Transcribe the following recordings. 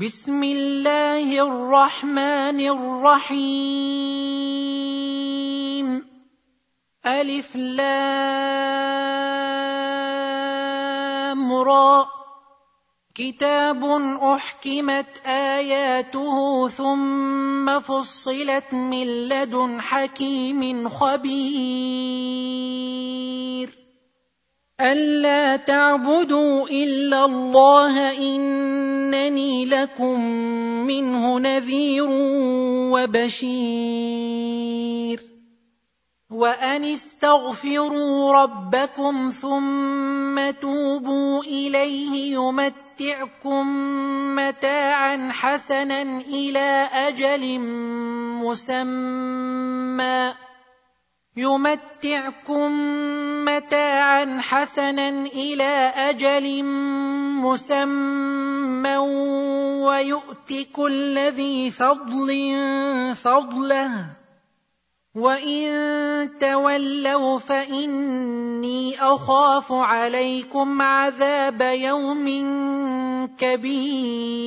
بسم الله الرحمن الرحيم. ألف لام را. كتاب أحكمت آياته ثم فصلت من لدن حكيم خبير. ألا تعبدوا إلا الله إنني لكم منه نذير وبشير وأن استغفروا ربكم ثم توبوا إليه يمتعكم متاعا حسنا إلى أجل مسمى يمتعكم متاعا حسنا إلى أجل مسمى ويؤت كل ذي فضل فضله. وإن تولوا فإني أخاف عليكم عذاب يوم كبير.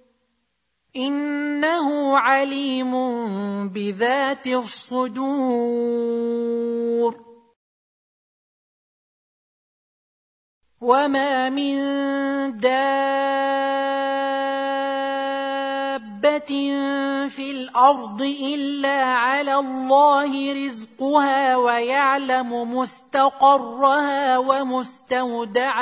إنه عليم بذات الصدور. وما من دابه في الأرض الا على الله رزقها ويعلم مستقرها ومستودعها.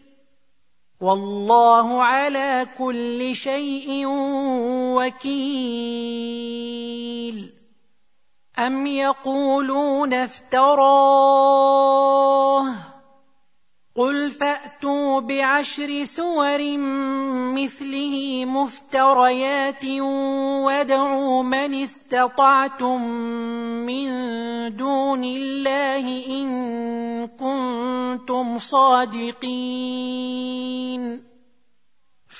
والله على كل شيء وكيل. أم يقولون افتراه؟ قل فأتوا بعشر سور مثله مفتريات وادعوا من استطعتم من دون الله إن كنتم صادقين.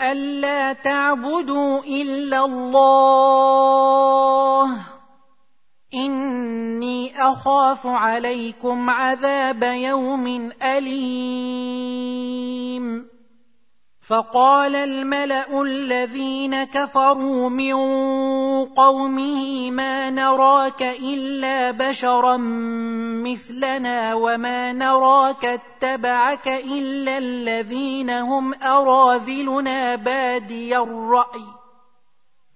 ألا تعبدوا إلا الله إني أخاف عليكم عذاب يوم أليم فقال الملأ الذين كفروا من قومه ما نراك إلا بشرا مثلنا وما نراك اتبعك إلا الذين هم أراذلنا بادي الرأي.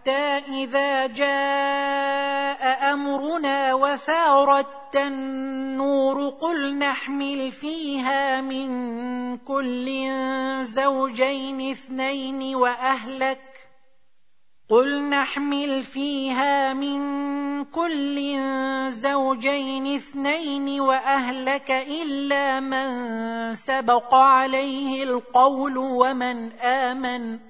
حتى إذا جاء أمرنا وفارت النور قل نحمل فيها من كل زوجين اثنين وأهلك قل نحمل فيها من كل زوجين اثنين وأهلك إلا من سبق عليه القول ومن آمن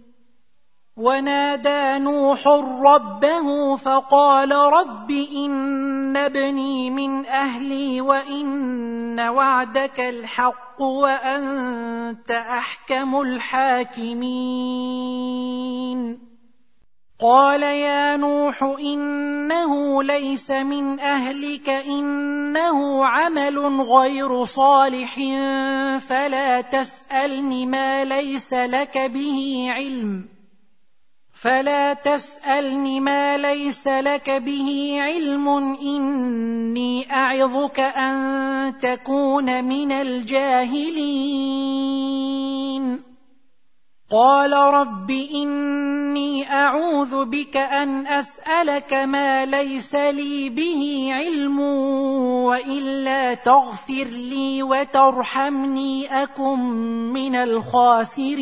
ونادى نوح ربه فقال رب إن ابني من أهلي وإن وعدك الحق وأنت أحكم الحاكمين. قال يا نوح إنه ليس من أهلك إنه عمل غير صالح فلا تسألني ما ليس لك به علم. فلا تسألني ما ليس لك به علم إني أعظك أن تكون من الجاهلين. قال رب إني أعوذ بك أن أسألك ما ليس لي به علم وإلا تغفر لي وترحمني أكن من الخاسرين.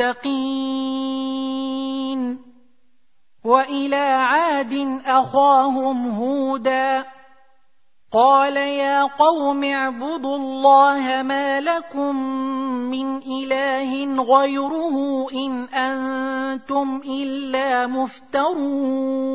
المتقين وإلى عاد أخاهم هودا قال يا قوم اعبدوا الله ما لكم من إله غيره إن أنتم إلا مفترون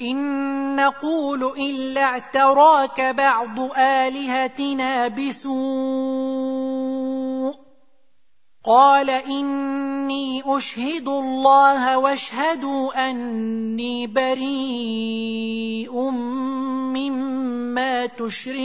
إن نقول إلا اعتراك بعض آلهتنا بسوء. قال إني أشهد الله واشهدوا أني بريء مما تشركون.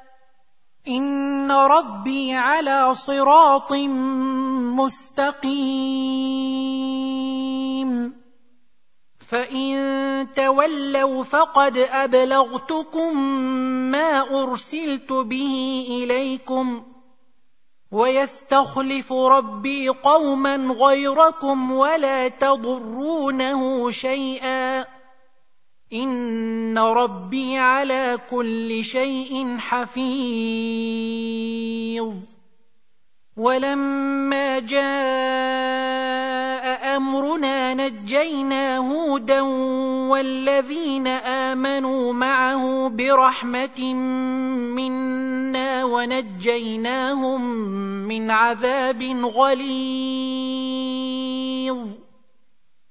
ان ربي على صراط مستقيم فان تولوا فقد ابلغتكم ما ارسلت به اليكم ويستخلف ربي قوما غيركم ولا تضرونه شيئا ان ربي على كل شيء حفيظ ولما جاء امرنا نجينا هودا والذين امنوا معه برحمه منا ونجيناهم من عذاب غليظ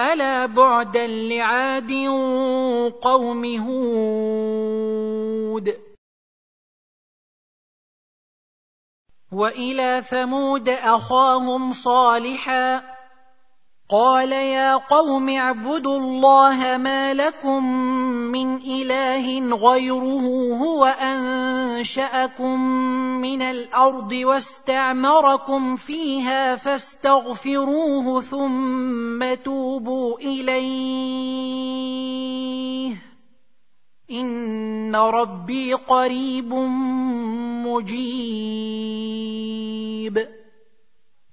ألا بعدا لعاد قوم هود وإلى ثمود أخاهم صالحا قال يا قوم اعبدوا الله ما لكم من إله غيره هو أنشأكم من الأرض واستعمركم فيها فاستغفروه ثم توبوا إليه. إن ربي قريب مجيب.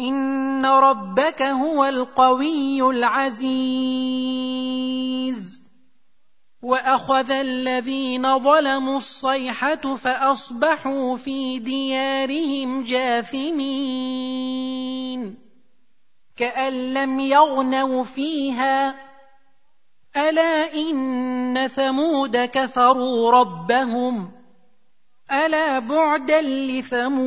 ان ربك هو القوي العزيز. واخذ الذين ظلموا الصيحه فاصبحوا في ديارهم جاثمين. كان لم يغنوا فيها. الا ان ثمود كفروا ربهم. الا بعدا لثمود.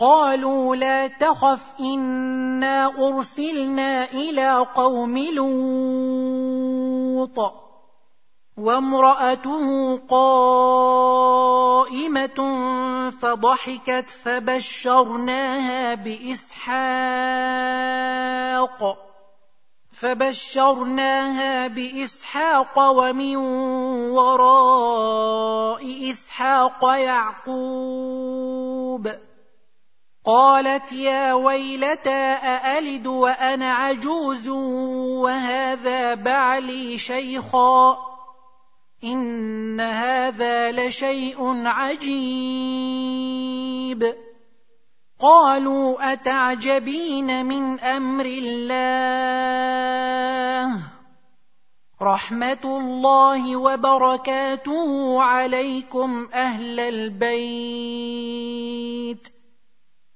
قالوا لا تخف إنا أرسلنا إلى قوم لوط. وامرأته قائمة فضحكت فبشرناها بإسحاق. فبشرناها بإسحاق ومن وراء إسحاق يعقوب. قالت يا ويلتى أألد وأنا عجوز وهذا بعلي شيخا؟ إن هذا لشيء عجيب. قالوا أتعجبين من أمر الله؟ رحمة الله وبركاته عليكم أهل البيت.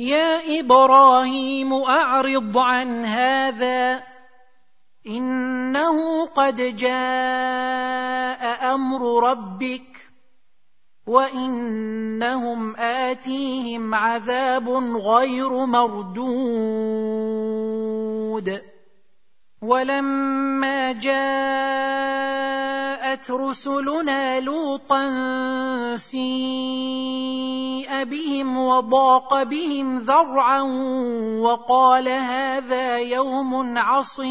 يا إبراهيم أعرض عن هذا إنه قد جاء أمر ربك وإنهم آتيهم عذاب غير مردود. ولما جاءت رسلنا لوطا سيء بهم وضاق بهم ذرعا وقال هذا يوم عصيب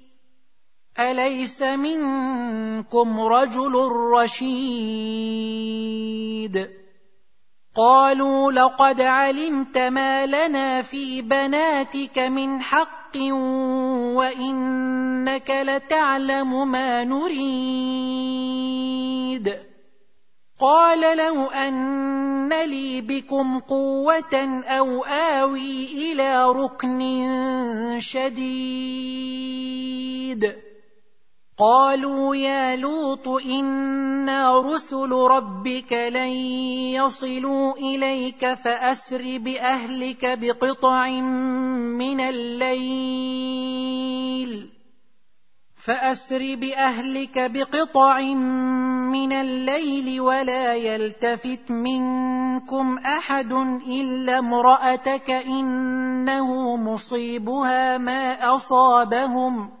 أليس منكم رجل رشيد؟ قالوا لقد علمت ما لنا في بناتك من حق وإنك لتعلم ما نريد. قال لو أن لي بكم قوة أو آوي إلى ركن شديد. قالوا يا لوط إنا رسل ربك لن يصلوا إليك فأسر بأهلك بقطع من الليل فأسر بأهلك بقطع من الليل ولا يلتفت منكم أحد إلا امرأتك إنه مصيبها ما أصابهم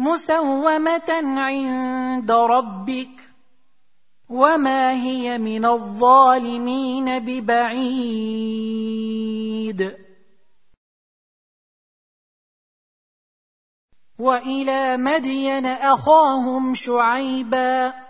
مسومة عند ربك وما هي من الظالمين ببعيد. وإلى مدين أخاهم شعيبا.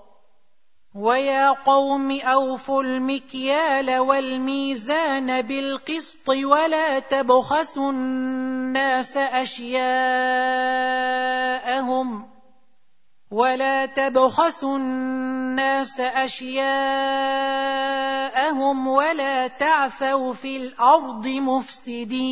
ويا قوم أوفوا المكيال والميزان بالقسط ولا تبخسوا الناس أشياءهم ولا تبخسوا الناس أشياءهم ولا تعثوا في الأرض مفسدين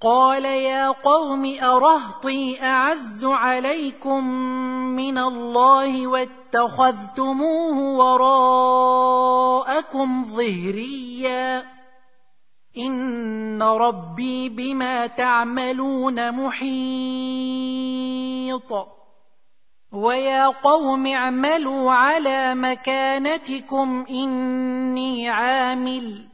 قال يا قوم أرهطي أعز عليكم من الله واتخذتموه وراءكم ظهريا. إن ربي بما تعملون محيط. ويا قوم اعملوا على مكانتكم إني عامل.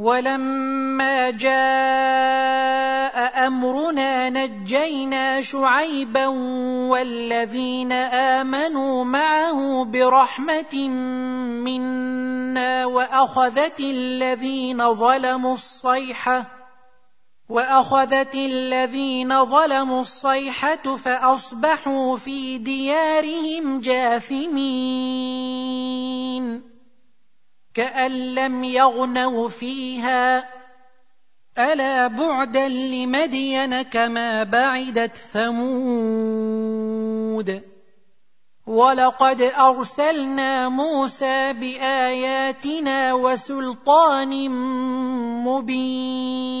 ولما جاء أمرنا نجينا شعيبا والذين آمنوا معه برحمة منا وأخذت الذين ظلموا الصيحة وأخذت الذين ظلموا الصيحة فأصبحوا في ديارهم جاثمين. كأن لم يغنوا فيها. ألا بعدا لمدين كما بعدت ثمود. ولقد أرسلنا موسى بآياتنا وسلطان مبين.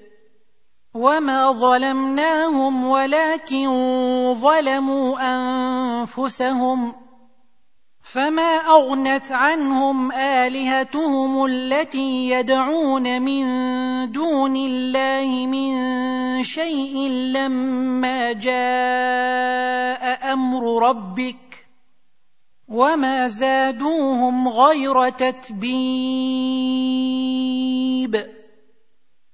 وما ظلمناهم ولكن ظلموا انفسهم فما اغنت عنهم الهتهم التي يدعون من دون الله من شيء لما جاء أمر ربك وما زادوهم غير تتبيب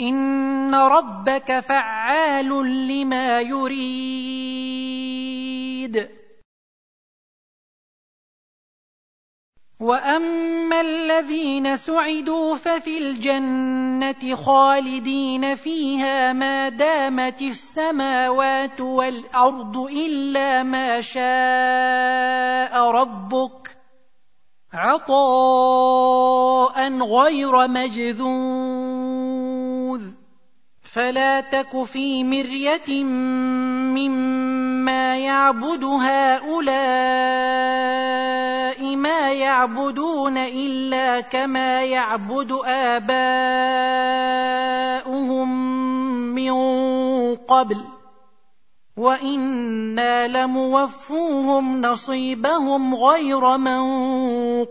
ان ربك فعال لما يريد. واما الذين سعدوا ففي الجنه خالدين فيها ما دامت السماوات والارض الا ما شاء ربك عطاء غير مجذوذ فلا تك في مرية مما يعبد هؤلاء ما يعبدون إلا كما يعبد آباؤهم من قبل. وإنا لموفوهم نصيبهم غير منقوص.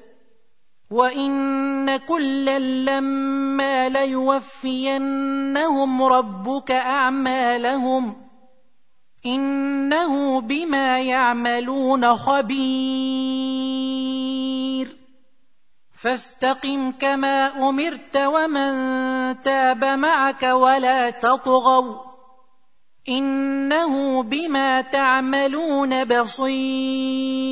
وان كلا لما ليوفينهم ربك اعمالهم انه بما يعملون خبير فاستقم كما امرت ومن تاب معك ولا تطغوا انه بما تعملون بصير